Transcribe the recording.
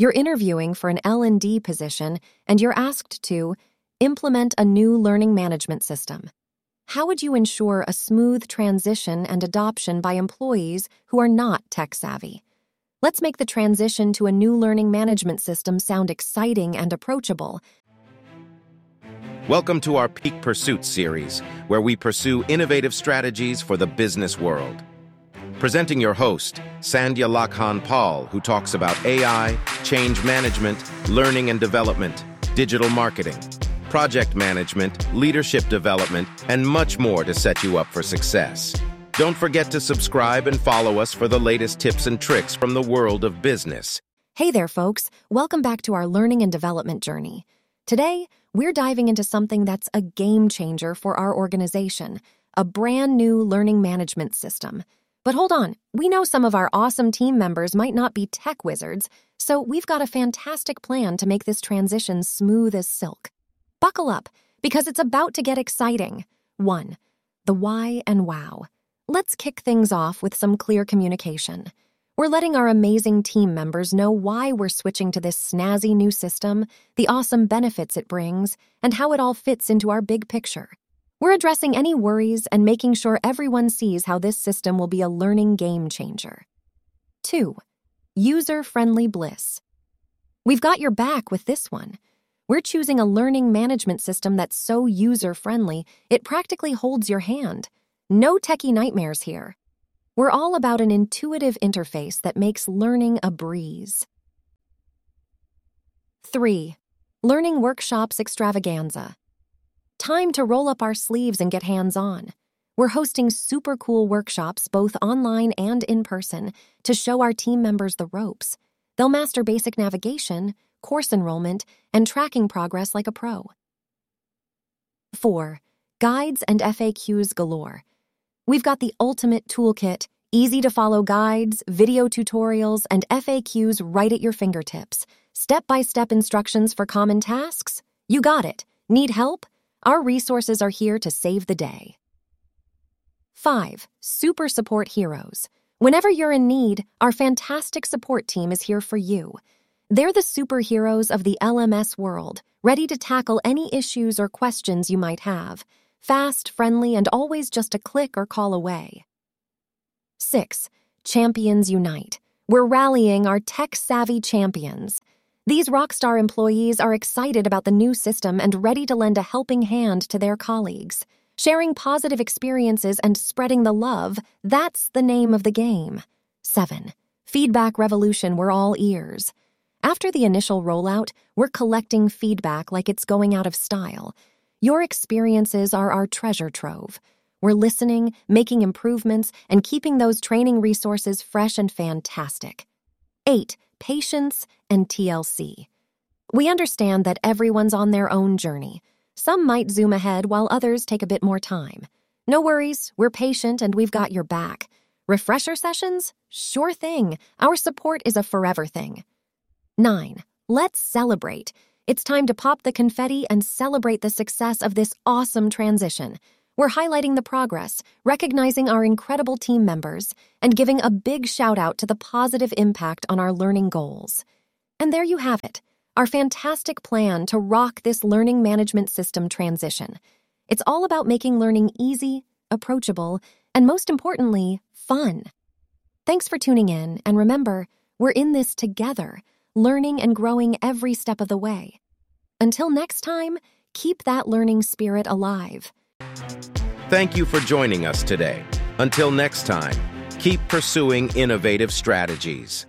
You're interviewing for an L&D position and you're asked to implement a new learning management system. How would you ensure a smooth transition and adoption by employees who are not tech savvy? Let's make the transition to a new learning management system sound exciting and approachable. Welcome to our Peak Pursuit series, where we pursue innovative strategies for the business world. Presenting your host, Sandhya Lakhan Paul, who talks about AI, change management, learning and development, digital marketing, project management, leadership development, and much more to set you up for success. Don't forget to subscribe and follow us for the latest tips and tricks from the world of business. Hey there, folks. Welcome back to our learning and development journey. Today, we're diving into something that's a game changer for our organization a brand new learning management system. But hold on, we know some of our awesome team members might not be tech wizards, so we've got a fantastic plan to make this transition smooth as silk. Buckle up, because it's about to get exciting. 1. The why and wow. Let's kick things off with some clear communication. We're letting our amazing team members know why we're switching to this snazzy new system, the awesome benefits it brings, and how it all fits into our big picture. We're addressing any worries and making sure everyone sees how this system will be a learning game changer. 2. User friendly bliss. We've got your back with this one. We're choosing a learning management system that's so user friendly, it practically holds your hand. No techie nightmares here. We're all about an intuitive interface that makes learning a breeze. 3. Learning Workshops Extravaganza. Time to roll up our sleeves and get hands on. We're hosting super cool workshops, both online and in person, to show our team members the ropes. They'll master basic navigation, course enrollment, and tracking progress like a pro. 4. Guides and FAQs galore. We've got the ultimate toolkit easy to follow guides, video tutorials, and FAQs right at your fingertips. Step by step instructions for common tasks? You got it. Need help? Our resources are here to save the day. 5. Super Support Heroes. Whenever you're in need, our fantastic support team is here for you. They're the superheroes of the LMS world, ready to tackle any issues or questions you might have. Fast, friendly, and always just a click or call away. 6. Champions Unite. We're rallying our tech savvy champions. These Rockstar employees are excited about the new system and ready to lend a helping hand to their colleagues. Sharing positive experiences and spreading the love, that's the name of the game. 7. Feedback Revolution, we're all ears. After the initial rollout, we're collecting feedback like it's going out of style. Your experiences are our treasure trove. We're listening, making improvements, and keeping those training resources fresh and fantastic. 8 patience, and TLC. We understand that everyone's on their own journey. Some might zoom ahead while others take a bit more time. No worries, we're patient and we've got your back. Refresher sessions? Sure thing. Our support is a forever thing. 9. Let's celebrate. It's time to pop the confetti and celebrate the success of this awesome transition. We're highlighting the progress, recognizing our incredible team members, and giving a big shout out to the positive impact on our learning goals. And there you have it our fantastic plan to rock this learning management system transition. It's all about making learning easy, approachable, and most importantly, fun. Thanks for tuning in, and remember, we're in this together, learning and growing every step of the way. Until next time, keep that learning spirit alive. Thank you for joining us today. Until next time, keep pursuing innovative strategies.